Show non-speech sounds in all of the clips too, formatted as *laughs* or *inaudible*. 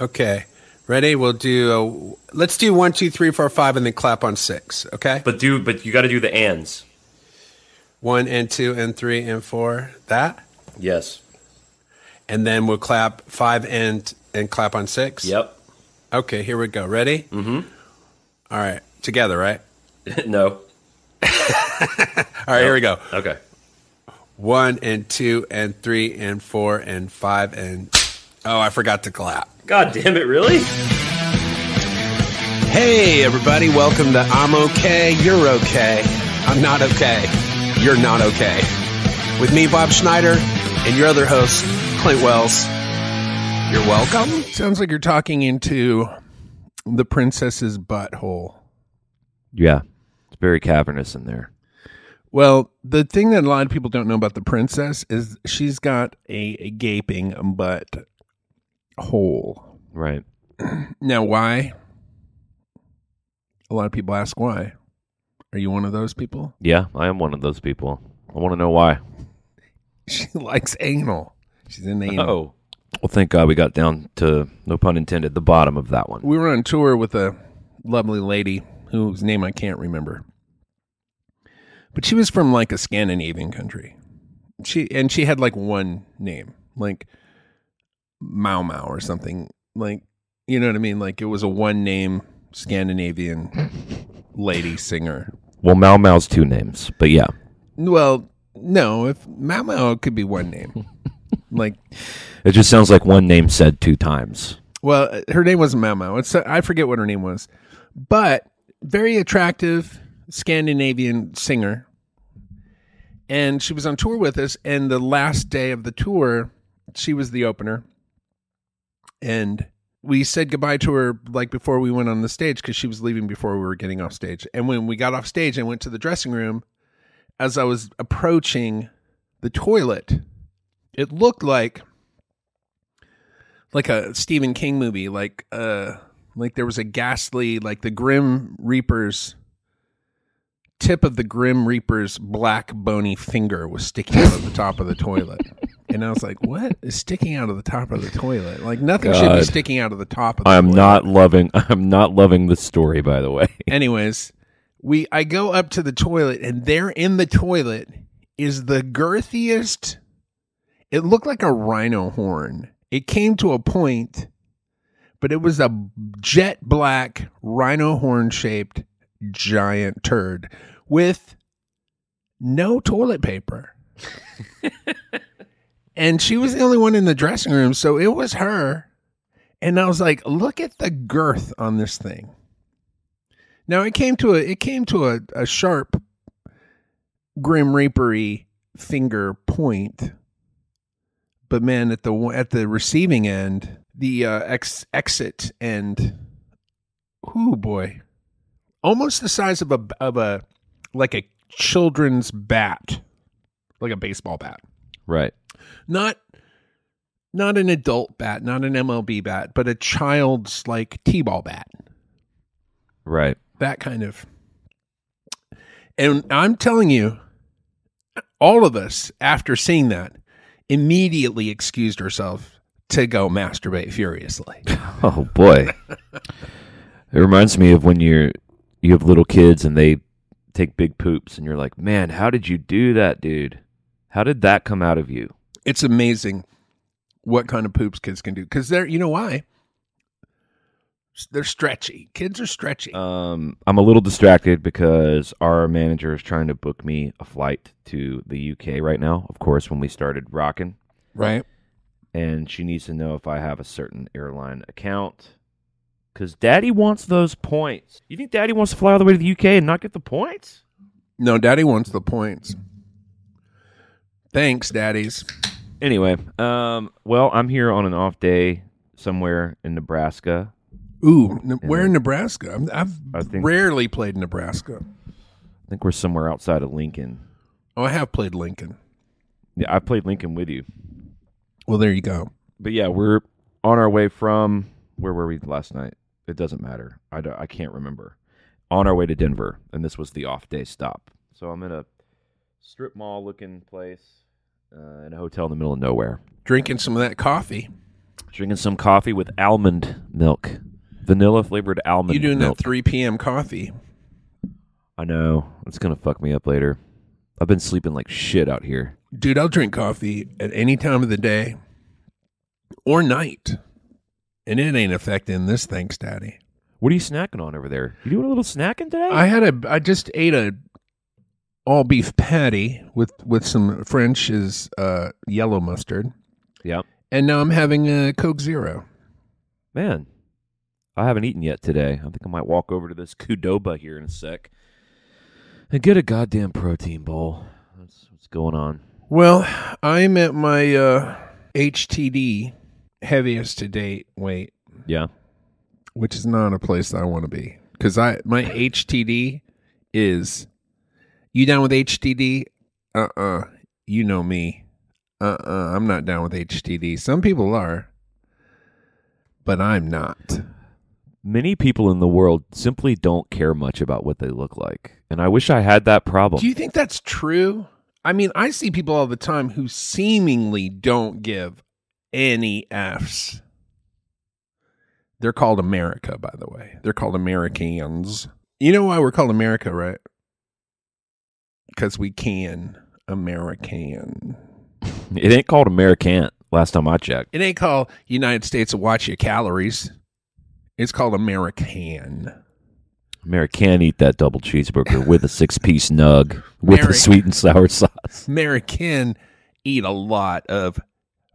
Okay. Ready? We'll do. A, let's do one, two, three, four, five, and then clap on six. Okay. But do but you got to do the ands. One and two and three and four. That, Yes. and then we'll clap five and and clap on six. Yep. Okay. Here we go. Ready? Mm-hmm. All right. Together, right? *laughs* no. *laughs* All right. Here we go. Okay. One and two and three and four and five and. Oh, I forgot to clap. God damn it! Really? Hey, everybody, welcome to I'm Okay, You're Okay. I'm not okay. You're not okay. With me, Bob Schneider, and your other host, Clint Wells. You're welcome. Sounds like you're talking into the princess's butthole. Yeah, it's very cavernous in there. Well, the thing that a lot of people don't know about the princess is she's got a, a gaping butt hole. Right. Now, why? A lot of people ask why. Are you one of those people? Yeah, I am one of those people. I want to know why. *laughs* She likes anal. She's in anal. Oh. Well, thank God we got down to, no pun intended, the bottom of that one. We were on tour with a lovely lady whose name I can't remember. But she was from like a Scandinavian country. She and she had like one name, like Mau Mau or something. Like you know what I mean? Like it was a one name Scandinavian *laughs* lady singer. Well, Mau Mau's two names, but yeah. Well, no, if Mau Mau could be one name. *laughs* like It just sounds like one name said two times. Well, uh, her name wasn't Mau Mau. It's uh, I forget what her name was, but very attractive Scandinavian singer. And she was on tour with us. And the last day of the tour, she was the opener. And we said goodbye to her like before we went on the stage because she was leaving before we were getting off stage. And when we got off stage and went to the dressing room, as I was approaching the toilet, it looked like like a Stephen King movie, like uh like there was a ghastly like the Grim Reaper's tip of the Grim Reaper's black bony finger was sticking out of the top of the toilet. And I was like, "What is sticking out of the top of the toilet? Like nothing should be God. sticking out of the top of the I am toilet." not loving. *laughs* I'm not loving the story, by the way. *laughs* Anyways, we I go up to the toilet and there in the toilet is the girthiest it looked like a rhino horn. It came to a point, but it was a jet black rhino horn shaped giant turd with no toilet paper. *laughs* and she was the only one in the dressing room, so it was her. And I was like, look at the girth on this thing. Now it came to a it came to a, a sharp grim reapery finger point. But man, at the at the receiving end, the uh, ex, exit end, oh boy, almost the size of a of a like a children's bat, like a baseball bat, Right. not not an adult bat, not an MLB bat, but a child's like t-ball bat Right. that kind of and i'm telling you all of us after seeing that immediately excused ourselves to go masturbate furiously *laughs* Oh boy. it reminds me of when you're you have little kids and they take big poops and you're like, "Man, how did you do that, dude? How did that come out of you?" it's amazing what kind of poops kids can do because they're you know why they're stretchy kids are stretchy Um, I'm a little distracted because our manager is trying to book me a flight to the UK right now. Of course, when we started rocking, right and she needs to know if I have a certain airline account. Because Daddy wants those points. You think Daddy wants to fly all the way to the UK and not get the points? no daddy wants the points thanks daddies Anyway, um, well, I'm here on an off day somewhere in Nebraska. ooh n- where in nebraska I'm- i've I think- rarely played nebraska I think we're somewhere outside of Lincoln. oh i have played lincoln Yeah, I played Lincoln with you. well there you go But yeah, we're on our way from where were we last night? It doesn't matter. I, don't- I can't remember. On our way to Denver, and this was the off day stop. So I'm in a strip mall looking place uh, in a hotel in the middle of nowhere. drinking some of that coffee Drinking some coffee with almond milk, vanilla flavored almond You doing milk. that 3 p.m. coffee? I know it's gonna fuck me up later. I've been sleeping like shit out here. Dude, I'll drink coffee at any time of the day or night. And it ain't affecting this thanks, Daddy. What are you snacking on over there? You doing a little snacking today? I had a I just ate a all beef patty with with some French's uh, yellow mustard, yeah, and now I'm having a Coke Zero. man. I haven't eaten yet today. I think I might walk over to this Qdoba here in a sec and get a goddamn protein bowl. That's what's going on. Well, I'm at my uh, HTD heaviest to date weight, Yeah. which is not a place I want to be because I my HTD is. You down with HTD? Uh uh You know me. Uh uh I'm not down with HTD. Some people are, but I'm not. Many people in the world simply don't care much about what they look like. And I wish I had that problem. Do you think that's true? I mean, I see people all the time who seemingly don't give any F's. They're called America, by the way. They're called Americans. You know why we're called America, right? Because we can American. it ain't called American last time I checked. It ain't called United States of Watch Your Calories. It's called American. American eat that double cheeseburger with a six piece nug with Mary- the sweet and sour sauce. American eat a lot of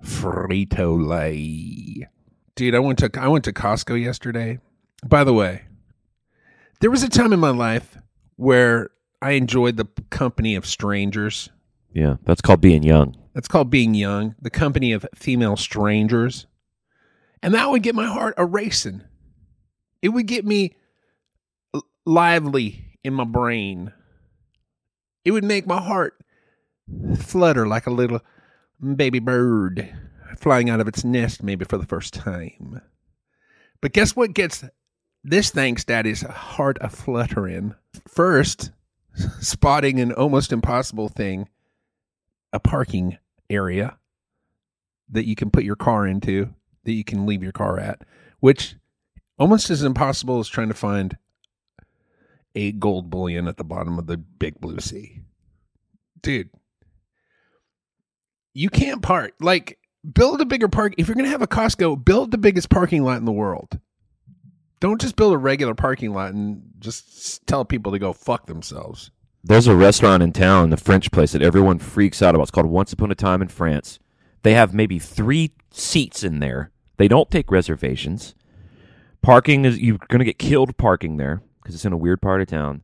Frito Lay. Dude, I went to I went to Costco yesterday. By the way, there was a time in my life where I enjoyed the company of strangers. Yeah, that's called being young. That's called being young. The company of female strangers, and that would get my heart a racing. It would get me lively in my brain. It would make my heart flutter like a little baby bird flying out of its nest, maybe for the first time. But guess what gets this thanks daddy's heart a fluttering? First, *laughs* spotting an almost impossible thing a parking area that you can put your car into, that you can leave your car at, which almost as impossible as trying to find a gold bullion at the bottom of the big blue sea. Dude, you can't park. Like, build a bigger park. If you're going to have a Costco, build the biggest parking lot in the world. Don't just build a regular parking lot and just tell people to go fuck themselves. There's a restaurant in town, the French place that everyone freaks out about. It's called Once Upon a Time in France. They have maybe three seats in there. They don't take reservations. Parking is you're gonna get killed parking there because it's in a weird part of town,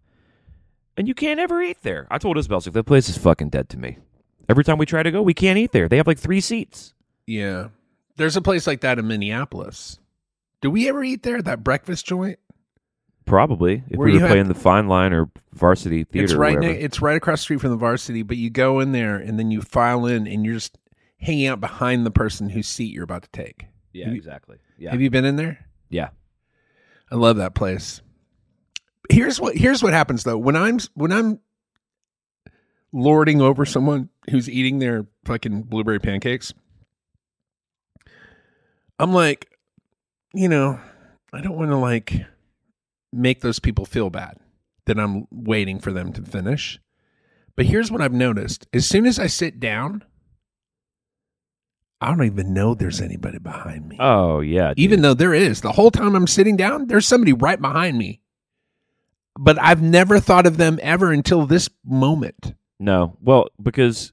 and you can't ever eat there. I told Isabel, like, that place is fucking dead to me. Every time we try to go, we can't eat there. They have like three seats. Yeah. There's a place like that in Minneapolis. Did we ever eat there? That breakfast joint? Probably if Where we you were have- playing the Fine Line or Varsity Theater. it's right. whatever. Ne- it's right across the street from the varsity. But you go in there and then you file in, and you're just hanging out behind the person whose seat you're about to take. yeah, Have you- exactly. Yeah, Have you been in there? yeah. I love that place. Here's what here's what happens though. When I'm when I'm lording over someone who's eating their fucking blueberry pancakes, I'm like, you know, I don't want to like make those people feel bad that I'm waiting for them to finish. But here's what I've noticed. As soon as I sit down, I don't even know there's anybody behind me. Oh yeah. dude. Even though there is, the whole time I'm sitting down, there's somebody right behind me. But I've never thought of them ever until this moment. No, well, because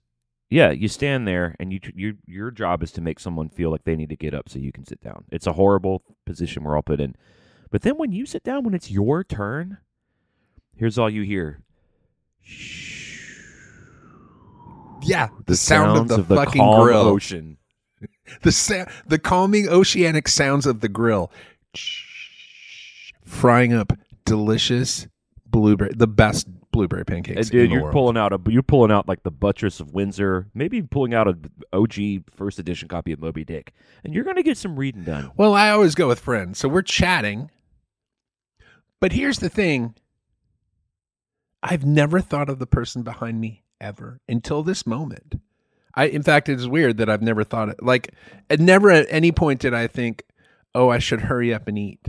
yeah, you stand there and you you your job is to make someone feel like they need to get up so you can sit down. It's a horrible position we're all put in. But then when you sit down when it's your turn, here's all you hear. Yeah, the, The sound of the the fucking grill. ocean. The sa- the calming oceanic sounds of the grill. Frying up delicious blueberry, the best blueberry pancakes And dude, you're world. pulling out a you're pulling out like the buttress of Windsor, maybe pulling out a OG first edition copy of Moby Dick, and you're gonna get some reading done. Well, I always go with friends. So we're chatting. But here's the thing I've never thought of the person behind me ever until this moment. I, in fact, it's weird that I've never thought it. Like, never at any point did I think, "Oh, I should hurry up and eat,"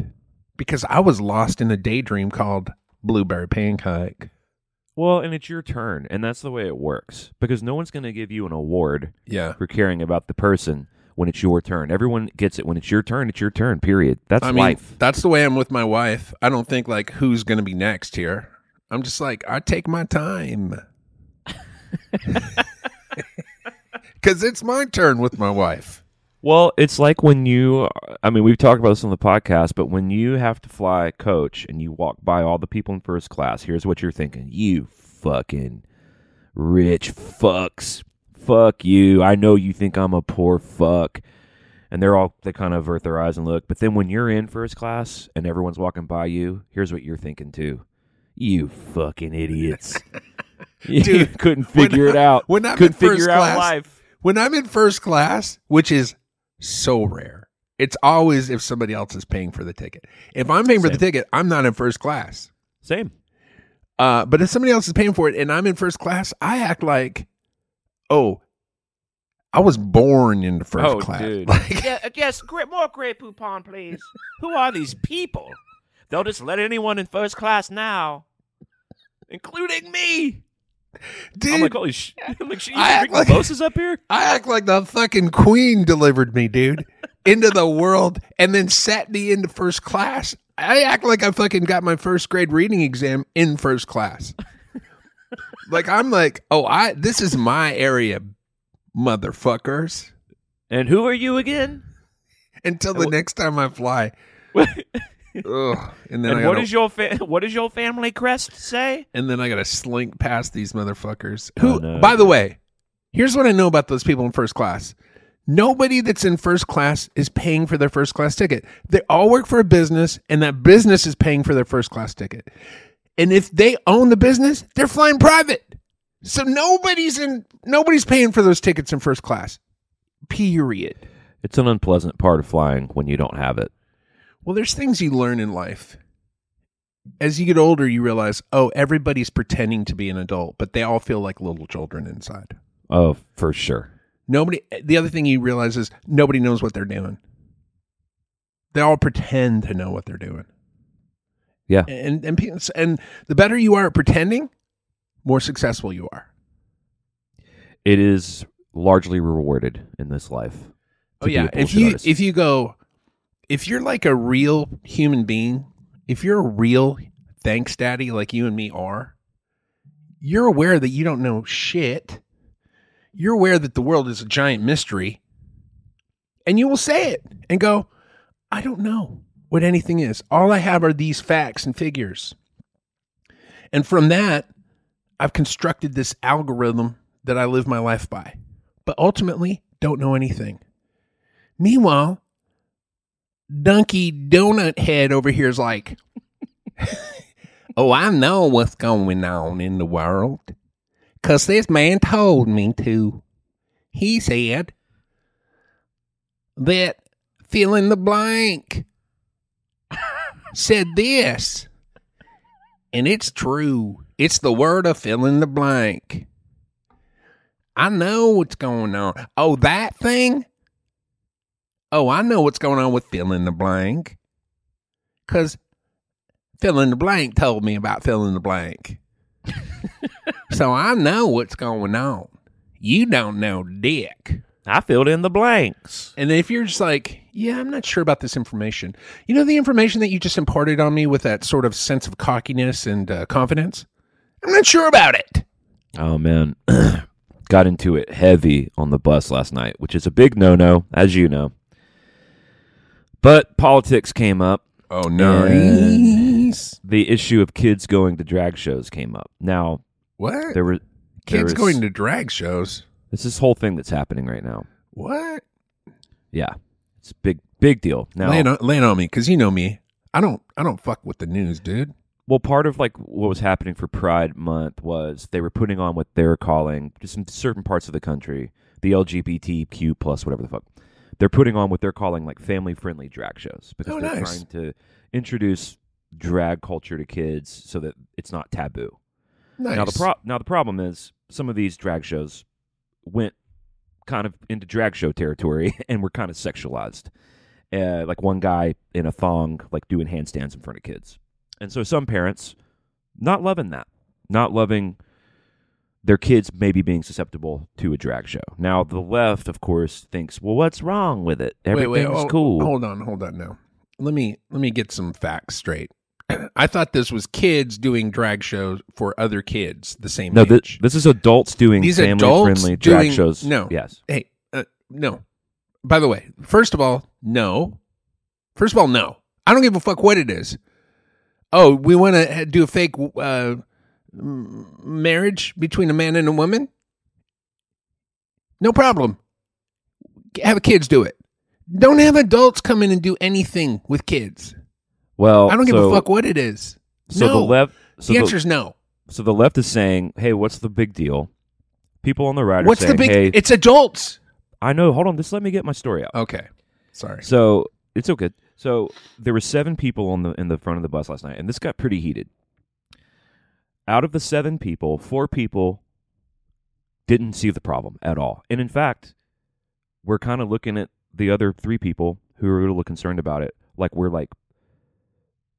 because I was lost in a daydream called blueberry pancake. Well, and it's your turn, and that's the way it works because no one's going to give you an award Yeah, for caring about the person when it's your turn. Everyone gets it when it's your turn. It's your turn. Period. That's I mean, life. that's the way I'm with my wife. I don't think like who's going to be next here. I'm just like I take my time. *laughs* *laughs* Cuz it's my turn with my wife. Well, it's like when you, I mean, we've talked about this on the podcast, but when you have to fly coach and you walk by all the people in first class, here's what you're thinking. You fucking rich fucks. Fuck you. I know you think I'm a poor fuck. And they're all, they kind of avert their eyes and look. But then when you're in first class and everyone's walking by you, here's what you're thinking too. You fucking idiots. *laughs* you Dude, *laughs* couldn't when figure it out. when I'm couldn't figure out life. When I'm in first class, which is so rare. It's always if somebody else is paying for the ticket. If I'm paying for the ticket, I'm not in first class. Same. Uh, but if somebody else is paying for it and I'm in first class, I act like, oh, I was born into first Oh, class. dude. *laughs* Like, yeah, yes, great, more Grey Poupon, please. Who are these people? They'll just let anyone in first class now, including me. Oh dude, I'm *laughs* like, holy shit! I'm like, shit, you I act like- Mimosas up here? I act like the fucking queen delivered me, dude, into the world and then sat me into first class. I act like I fucking got my first grade reading exam in first class. like I'm like, oh, I this is my area, motherfuckers. And who are you again? Until the wh- next time I fly. *laughs* Ugh. And then and I what gotta, is your fa- *laughs* what does your family crest say? and then I gotta slink past these motherfuckers. Oh, Who, Oh, no. by the way, here's what I know about those people in first class. Nobody that's in first class is paying for their first class ticket. They all work for a business, and that business is paying for their first class ticket. And if they own the business, they're flying private. So nobody's in nobody's paying for those tickets in first class. Period. It's an unpleasant part of flying when you don't have it. Well, there's things you learn in life. As you get older, you realize, oh, everybody's pretending to be an adult, but they all feel like little children inside. Oh, for sure. Nobody. The other thing you realize is nobody knows what they're doing. They all pretend to know what they're doing. Yeah. And and and the better you are at pretending, more successful you are. It is largely rewarded in this life. Oh to be a yeah. If you if you go, if you're like a real human being, if you're a real thanks daddy like you and me are, you're aware that you don't know shit. You're aware that the world is a giant mystery, and you will say it and go, I don't know what anything is. All I have are these facts and figures. And from that, I've constructed this algorithm that I live my life by, but ultimately don't know anything. Meanwhile, Donkey Donut Head over here is like, *laughs* Oh, I know what's going on in the world. Because this man told me to. He said that fill in the blank said this. And it's true. It's the word of fill in the blank. I know what's going on. Oh, that thing? Oh, I know what's going on with fill in the blank. Because fill in the blank told me about fill in the blank. *laughs* so I know what's going on. You don't know dick. I filled in the blanks. And if you're just like, yeah, I'm not sure about this information. You know, the information that you just imparted on me with that sort of sense of cockiness and uh, confidence? I'm not sure about it. Oh man, *clears throat* got into it heavy on the bus last night, which is a big no-no, as you know. But politics came up. Oh, nice. The issue of kids going to drag shows came up. Now What? there were there Kids was- going to drag shows. This this whole thing that's happening right now. What? Yeah, it's a big big deal. Now, Lay it on, lay it on me, because you know me. I don't. I don't fuck with the news, dude. well, part of like what was happening for Pride Month was they were putting on what they're calling just in certain parts of the country, the LGBTQ plus whatever the fuck. They're putting on what they're calling like family friendly drag shows because Oh, they're nice. trying to introduce drag culture to kids so that it's not taboo. Nice. Now the pro- now the problem is some of these drag shows went kind of into drag show territory *laughs* and were kind of sexualized. Uh, like one guy in a thong, like doing handstands in front of kids. And so some parents not loving that, not loving their kids maybe being susceptible to a drag show. Now the left, of course, thinks, well, what's wrong with it? Everything's wait, oh, cool. Hold on, hold on now. Let me let me get some facts straight. *clears throat* I thought this was kids doing drag shows for other kids the same no, age. this is adults doing These family adults friendly drag doing- shows. no. Yes. hey, uh, no. By the way, first of all, no. First of all, no. I don't give a fuck what it is. Oh, we want to do a fake uh, marriage between a man and a woman? No problem. Have kids do it. Don't have adults come in and do anything with kids. Well, I don't give so, a fuck what it is. So no. the left. So the answer is no. so the left is saying, "Hey, what's the big deal?" People on the right are What's saying, the big? "Hey, It's adults. I know. Hold on, just let me get my story out." Okay. Sorry. So it's okay. So there were seven people on the in the front of the bus last night, and this got pretty heated. Out of the seven people, four people didn't see the problem at all, and in fact, we're kind of looking at the other three people who are a little concerned about it, like we're like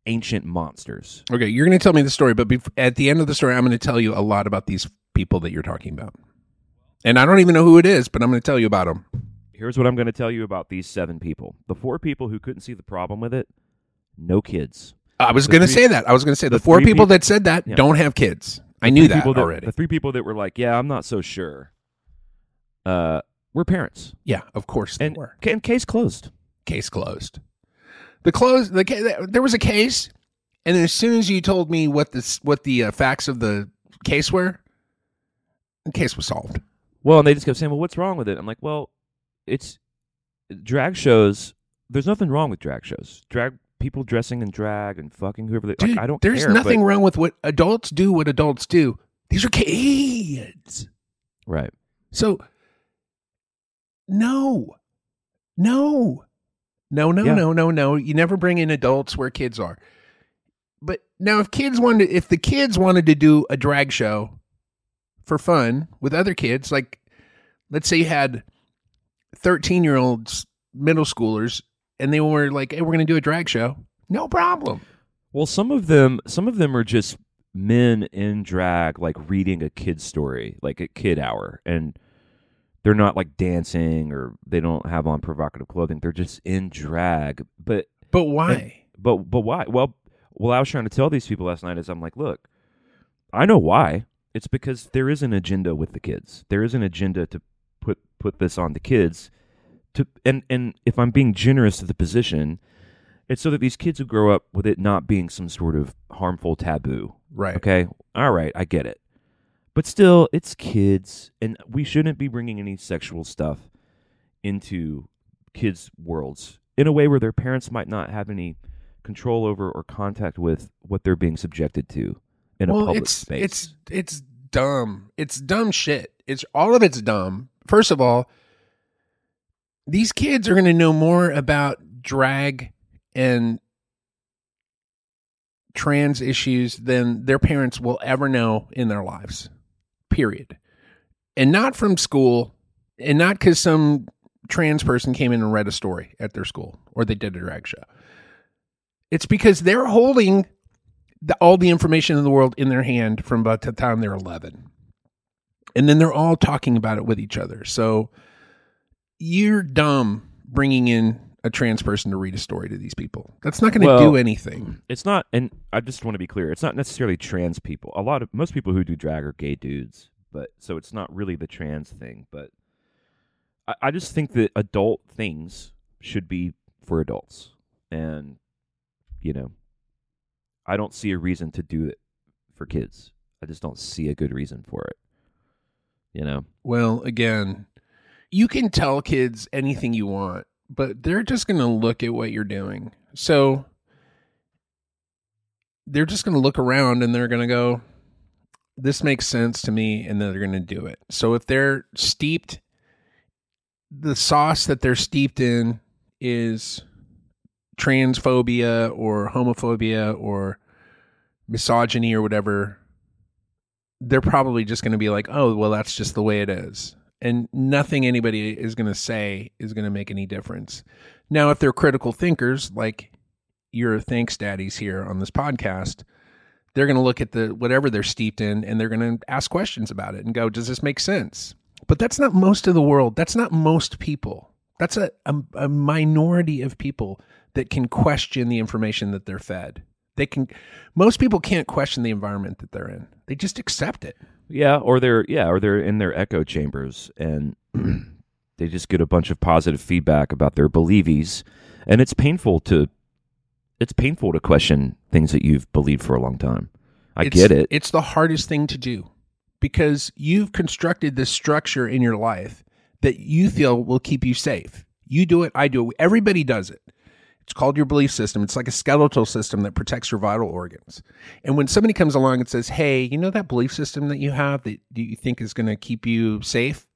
ancient monsters. Okay, you're going to tell me the story, but bef- at the end of the story, I'm going to tell you a lot about these people that you're talking about. And I don't even know who it is, but I'm going to tell you about them. Here's what I'm going to tell you about these seven people. The four people who couldn't see the problem with it, no kids. I was going to say that. I was going to say the, the four three people that said that Yeah. don't have kids. I knew three that already. The three people that were like, "Yeah, I'm not so sure," uh, were parents, yeah, of course they and, were. and case closed. Case closed. The close. The there was a case, and then as soon as you told me what this what the uh, facts of the case were, the case was solved. Well, and they just kept saying, "Well, what's wrong with it?" I'm like, "Well, it's drag shows. There's nothing wrong with drag shows. Drag people dressing in drag and fucking whoever they. Dude, like, I don't there's care. nothing but- wrong with what adults do. What adults do. These are kids. right. So, no, no, no, no, Yeah. no, no, no. You never bring in adults where kids are. But now, if kids wanted, if the kids wanted to do a drag show for fun with other kids, like let's say you had thirteen-year-olds, middle schoolers, and they were like, "Hey, we're going to do a drag show," no problem. Well, some of them, some of them are just men in drag, like reading a kid story, like a kid hour, and they're not like dancing or they don't have on provocative clothing. They're just in drag. But But why? but but why? Well, well, I was trying to tell these people last night is I'm like, look, I know why. It's because there is an agenda with the kids. There is an agenda to put put this on the kids. To and and if I'm being generous to the position, it's so that these kids who grow up with it not being some sort of harmful taboo. right. Okay, all right, I get it. But still, it's kids, and we shouldn't be bringing any sexual stuff into kids' worlds in a way where their parents might not have any control over or contact with what they're being subjected to in a well, public it's, space. It's it's dumb. It's dumb shit. It's all of it's dumb. First of all, these kids are going to know more about drag and trans issues than their parents will ever know in their lives. Period. And not from school, and not because some trans person came in and read a story at their school or they did a drag show. It's because they're holding the, all the information in the world in their hand from about the time they're 11. And then they're all talking about it with each other. So you're dumb bringing in a trans person to read a story to these people. That's not going to Well, do anything. It's not, and I just want to be clear. It's not necessarily trans people. A lot of most people who do drag are gay dudes, but so it's not really the trans thing. But I, I just think that adult things should be for adults, and you know, I don't see a reason to do it for kids. I just don't see a good reason for it. You know, Well, again, you can tell kids anything you want, but they're just going to look at what you're doing. So they're just going to look around and they're going to go, this makes sense to me, and then they're going to do it. So if they're steeped, the sauce that they're steeped in is transphobia or homophobia or misogyny or whatever, they're probably just going to be like, oh, well, that's just the way it is. And nothing anybody is going to say is going to make any difference. Now, if they're critical thinkers, like your thanks daddies here on this podcast, they're going to look at the whatever they're steeped in and they're going to ask questions about it and go, "Does this make sense?" But that's not most of the world. That's not most people. That's a, a, a minority of people that can question the information that they're fed. They can. Most people can't question the environment that they're in. They just accept it. Yeah, or they're yeah, or they're in their echo chambers and *clears throat* they just get a bunch of positive feedback about their believies, and it's painful to it's painful to question things that you've believed for a long time. I It's- get it. It's the hardest thing to do because you've constructed this structure in your life that you feel will keep you safe. You do it, I do it. Everybody does it. It's called your belief system. It's like a skeletal system that protects your vital organs. And when somebody comes along and says, "Hey, you know that belief system that you have that you think is going to keep you safe?"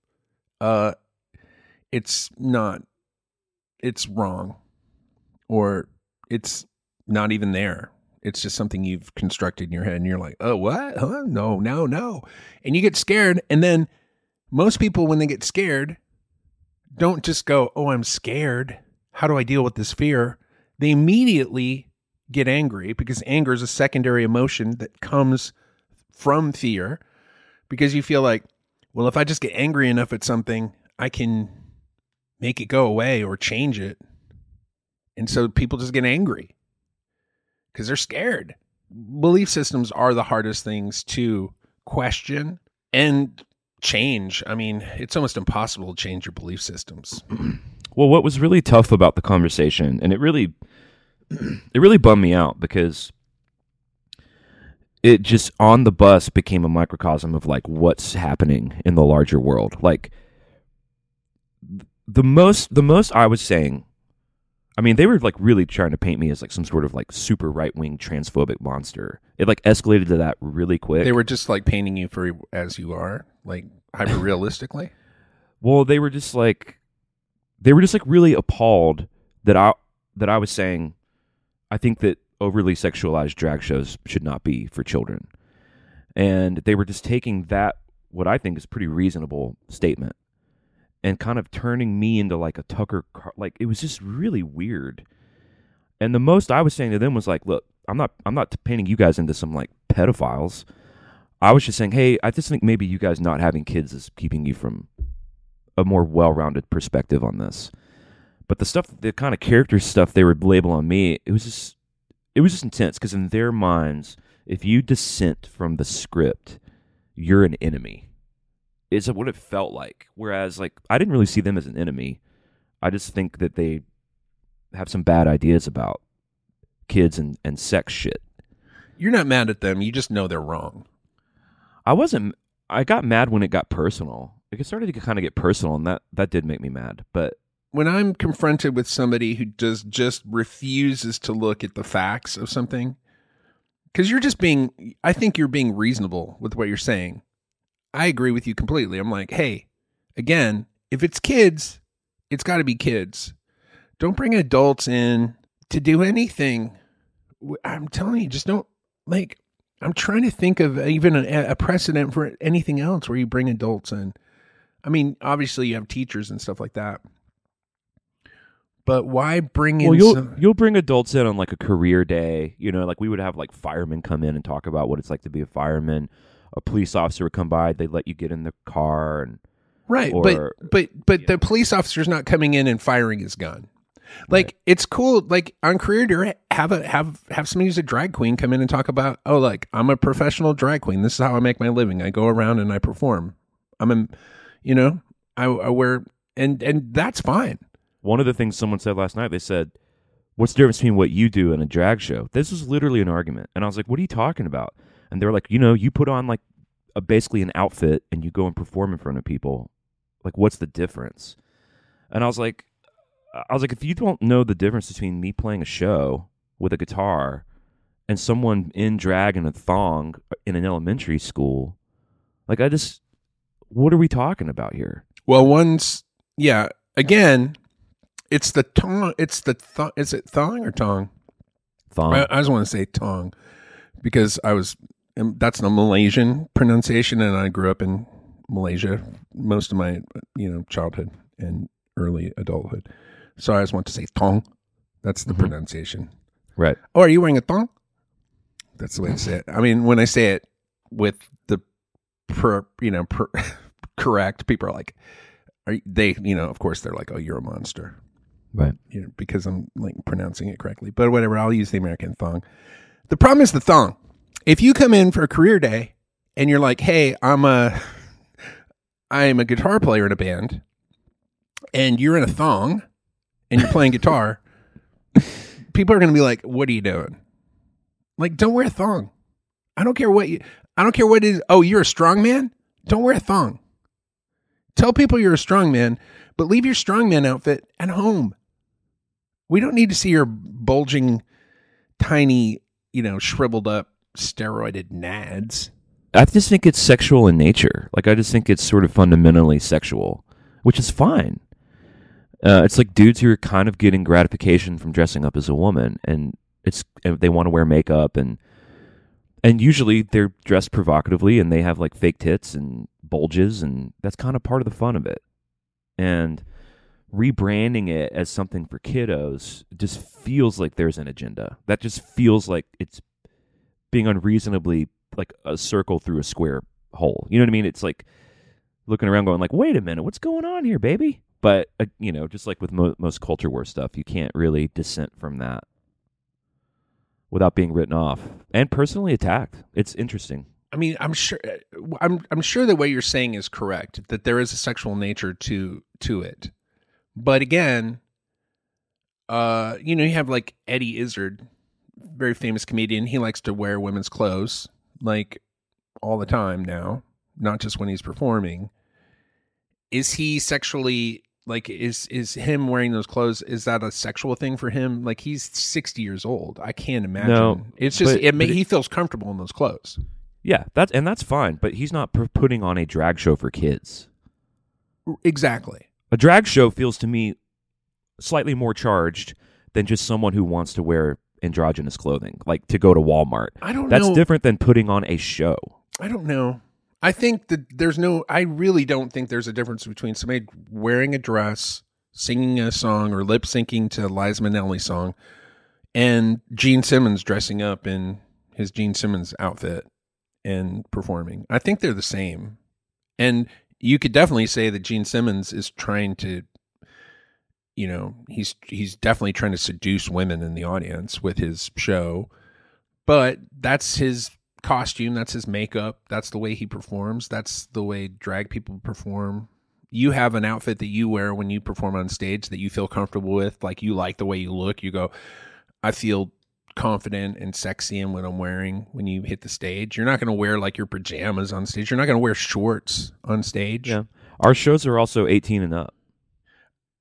Uh it's not it's wrong or it's not even there. It's just something you've constructed in your head, and you're like, "Oh, what? Huh? No, no, no!" And you get scared, and then most people, when they get scared, don't just go, "Oh, I'm scared. How do I deal with this fear?" They immediately get angry because anger is a secondary emotion that comes from fear, because you feel like, well, if I just get angry enough at something, I can make it go away or change it. And so people just get angry because they're scared. Belief systems are the hardest things to question and change. I mean, it's almost impossible to change your belief systems. *clears throat* Well, what was really tough about the conversation, and it really, *clears throat* it really bummed me out because it just on the bus became a microcosm of like what's happening in the larger world. Like the most, the most I was saying, I mean, they were like really trying to paint me as like some sort of like super right wing transphobic monster. It like escalated to that really quick. They were just like painting you for as you are, like hyper realistically. *laughs* Well, they were just like they were just like really appalled that I that I was saying I think that overly sexualized drag shows should not be for children. And they were just taking that what I think is pretty reasonable statement and kind of turning me into like a Tucker Car- like it was just really weird. And the most I was saying to them was like, look, I'm not I'm not painting you guys into some like pedophiles. I was just saying, hey, I just think maybe you guys not having kids is keeping you from a more well-rounded perspective on this. But the stuff, the kind of character stuff they would label on me, it was just, it was just intense because in their minds, if you dissent from the script, you're an enemy. Is what it felt like. Whereas, like, I didn't really see them as an enemy. I just think that they have some bad ideas about kids and, and sex shit. You're not mad at them. You just know they're wrong. I wasn't. I got mad when it got personal. It started to kind of get personal, and that that did make me mad. But when I'm confronted with somebody who does just refuses to look at the facts of something, because you're just being, I think you're being reasonable with what you're saying. I agree with you completely. I'm like, hey, again, if it's kids, it's got to be kids. Don't bring adults in to do anything. I'm telling you, just don't like. I'm trying to think of even a, a precedent for anything else where you bring adults in. I mean, obviously you have teachers and stuff like that, but why bring in? well, you'll some- you'll bring adults in on like a career day. You know, like we would have like firemen come in and talk about what it's like to be a fireman. A police officer would come by. They would let you get in the car, and right, or- but but but the police officer's not coming in and firing his gun. Like it's cool. Like on career day, have a have have somebody who's a drag queen come in and talk about. Oh, like I'm a professional drag queen. This is how I make my living. I go around and I perform. I'm a, you know, I, I wear and and that's fine. one of the things someone said last night, they said, "What's the difference between what you do and a drag show?" This was literally an argument, and I was like, "What are you talking about?" And they were like, "You know, you put on like a basically an outfit and you go and perform in front of people. Like, what's the difference?" And I was like, I was like, if you don't know the difference between me playing a show with a guitar and someone in drag and a thong in an elementary school, like I just, what are we talking about here? Well, one's yeah. Again, it's the tong. It's the th- is it thong or tong? Thong. I, I just want to say tong because I was um, that's the Malaysian pronunciation, and I grew up in Malaysia most of my you know childhood and early adulthood. So I always want to say tong. That's the pronunciation. Right. Oh, are you wearing a thong? That's the way to say it. I mean, when I say it with the per, you know, per, *laughs* correct, people are like, are they, you know, of course they're like, oh, you're a monster, Right. you know, because I'm like pronouncing it correctly. But whatever, I'll use the American thong. The problem is the thong. If you come in for a career day and you're like, hey, I'm a, *laughs* I'm a guitar player in a band, and you're in a thong, and you're playing guitar, *laughs* people are going to be like, "What are you doing?" Like, don't wear a thong. I don't care what you. I don't care what it is. Oh, you're a strong man. Don't wear a thong. Tell people you're a strong man, but leave your strongman outfit at home. We don't need to see your bulging, tiny, you know, shriveled up, steroided nads. I just think it's sexual in nature. Like I just think it's sort of fundamentally sexual, which is fine. Uh, it's like dudes who are kind of getting gratification from dressing up as a woman, and it's they want to wear makeup and and usually they're dressed provocatively and they have like fake tits and bulges, and that's kind of part of the fun of it. And rebranding it as something for kiddos just feels like there's an agenda. That just feels like it's being unreasonably like a circle through a square hole. You know what I mean? It's like looking around going like, "Wait a minute, what's going on here, baby?" But uh, you know, just like with mo- most culture war stuff, you can't really dissent from that without being written off and personally attacked. It's interesting. I mean, I'm sure I'm I'm sure that what you're saying is correct that there is a sexual nature to to it. But again, uh, you know, you have like Eddie Izzard, very famous comedian. He likes to wear women's clothes like all the time now, not just when he's performing. Is he sexually like is is him wearing those clothes is that a sexual thing for him? Like he's 60 years old. I can't imagine. No, it's just but- it, ma- but it- he feels comfortable in those clothes. Yeah, that's and that's fine, but he's not putting on a drag show for kids. Exactly. A drag show feels to me slightly more charged than just someone who wants to wear androgynous clothing, like to go to Walmart. I don't That's know. different than putting on a show. I don't know. I think that there's no. I really don't think there's a difference between somebody wearing a dress, singing a song, or lip syncing to Liza Minnelli song, and Gene Simmons dressing up in his Gene Simmons outfit and performing. I think they're the same, and you could definitely say that Gene Simmons is trying to. You know, he's he's definitely trying to seduce women in the audience with his show, but that's his costume that's his makeup that's the way he performs that's the way drag people perform you have an outfit that you wear when you perform on stage that you feel comfortable with like you like the way you look you go i feel confident and sexy in what i'm wearing when you hit the stage you're not going to wear like your pajamas on stage you're not going to wear shorts on stage Yeah. Our shows are also 18 and up.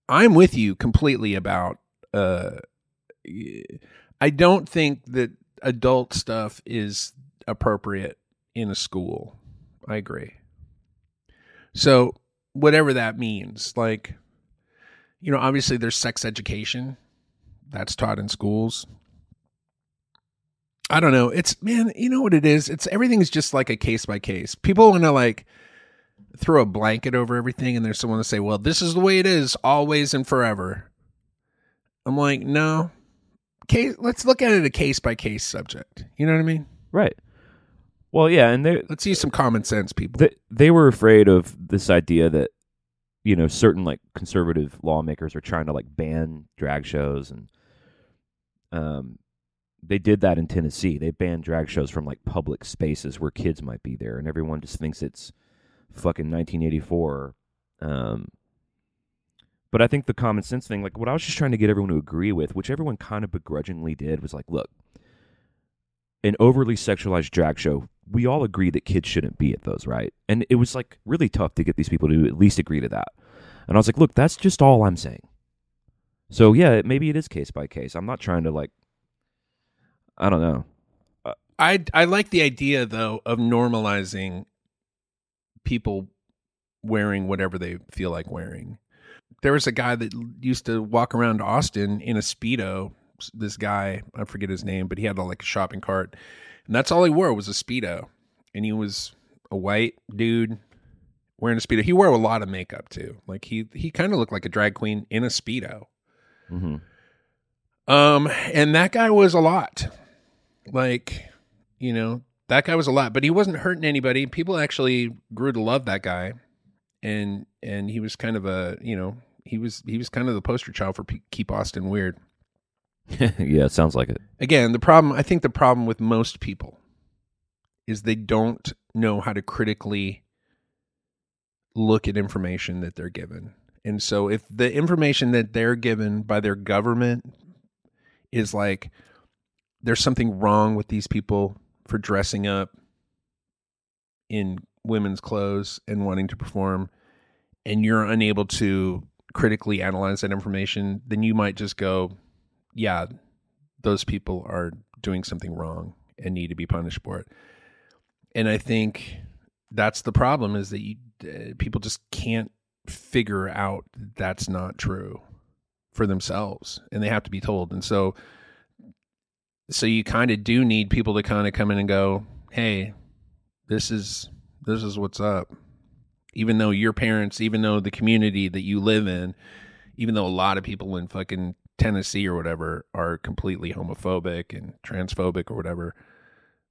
I'm with you completely about uh I don't think that adult stuff is appropriate in a school. I agree. So, whatever that means, like you know, obviously there's sex education that's taught in schools. I don't know. It's man, you know what it is? It's everything's just like a case by case. People want to like throw a blanket over everything and there's someone to say, "Well, this is the way it is always and forever." I'm like, "No. Case let's look at it a case by case subject." You know what I mean? Right. Well, yeah, and they Let's use some common sense, people. they, they were afraid of this idea that you know certain like conservative lawmakers are trying to like ban drag shows and um they did that in Tennessee. They banned drag shows from like public spaces where kids might be there and everyone just thinks it's fucking 1984 um but I think the common sense thing like what I was just trying to get everyone to agree with which everyone kind of begrudgingly did was like look an overly sexualized drag show, we all agree that kids shouldn't be at those, right? And it was like really tough to get these people to at least agree to that. And I was like, look, that's just all I'm saying. So yeah, maybe it is case by case. I'm not trying to like, I don't know. Uh, I I like the idea though of normalizing people wearing whatever they feel like wearing. There was a guy that used to walk around Austin in a speedo. This guy, I forget his name, but he had like a shopping cart, and that's all he wore was a speedo, and he was a white dude, wearing a speedo. He wore a lot of makeup too. Like he he kind of looked like a drag queen in a speedo. hmm Um, and that guy was a lot. Like, you know, that guy was a lot, but he wasn't hurting anybody. People actually grew to love that guy, and and he was kind of a you know he was he was kind of the poster child for P- keep Austin weird. *laughs* yeah, it sounds like it. Again, the problem I think the problem with most people is they don't know how to critically look at information that they're given. And so if the information that they're given by their government is like there's something wrong with these people for dressing up in women's clothes and wanting to perform and you're unable to critically analyze that information, then you might just go, yeah, those people are doing something wrong and need to be punished for it. And I think that's the problem is that you, uh, people just can't figure out that's not true for themselves and they have to be told. And so so you kind of do need people to kind of come in and go, "Hey, this is this is what's up." Even though your parents, even though the community that you live in, even though a lot of people in fucking Tennessee or whatever are completely homophobic and transphobic or whatever,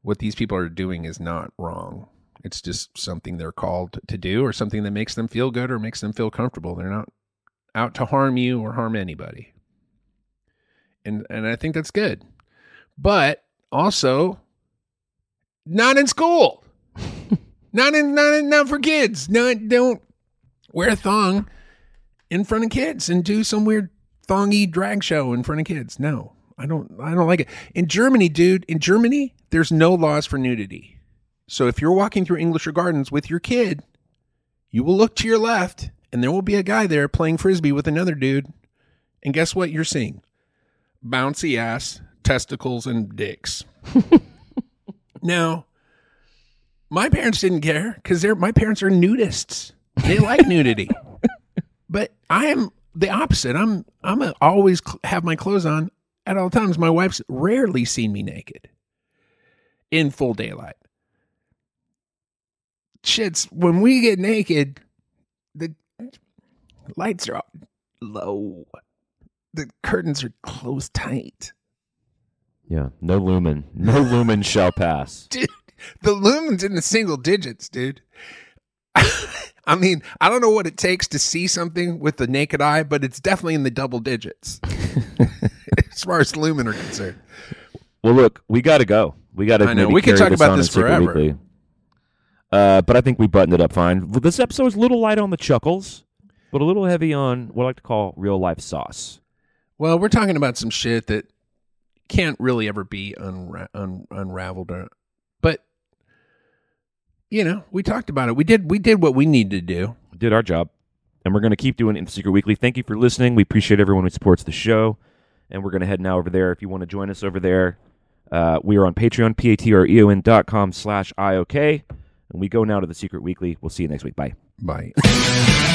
what these people are doing is not wrong. It's just something they're called to do or something that makes them feel good or makes them feel comfortable. They're not out to harm you or harm anybody. And and I think that's good. But also not in school. *laughs* not in not in, not for kids. Not don't wear a thong in front of kids and do some weird thongy drag show in front of kids. No. I don't I don't like it. In Germany, dude, in Germany, there's no laws for nudity. So if you're walking through English Gardens with your kid, you will look to your left and there will be a guy there playing frisbee with another dude. And guess what you're seeing? Bouncy ass, testicles, and dicks. *laughs* now, my parents didn't care because they're my parents are nudists. They like nudity, *laughs* but I am the opposite. I'm I'm a, always cl- have my clothes on at all times. My wife's rarely seen me naked in full daylight. Shits, when we get naked, the lights are low. The curtains are closed tight. Yeah, no lumen, no lumen shall pass. *laughs* Dude, the lumen's in the single digits, dude. *laughs* I mean, I don't know what it takes to see something with the naked eye, but it's definitely in the double digits *laughs* as far as lumen are concerned. Well, look, we got to go. We got to. I know. We could talk about this in Secret forever. Uh, but I think we buttoned it up fine. Well, This episode is a little light on the chuckles, but a little heavy on what I like to call real life sauce. Well, we're talking about some shit that can't really ever be unra- un- unraveled, or, you know, we talked about it. We did. We did what we needed to do. Did our job, and we're going to keep doing it in Secret Weekly. Thank you for listening. We appreciate everyone who supports the show, and we're going to head now over there. If you want to join us over there, uh, we are on Patreon, p-a-t-r-e-o-n dot com slash iok, and we go now to the Secret Weekly. We'll see you next week. Bye. Bye. *laughs*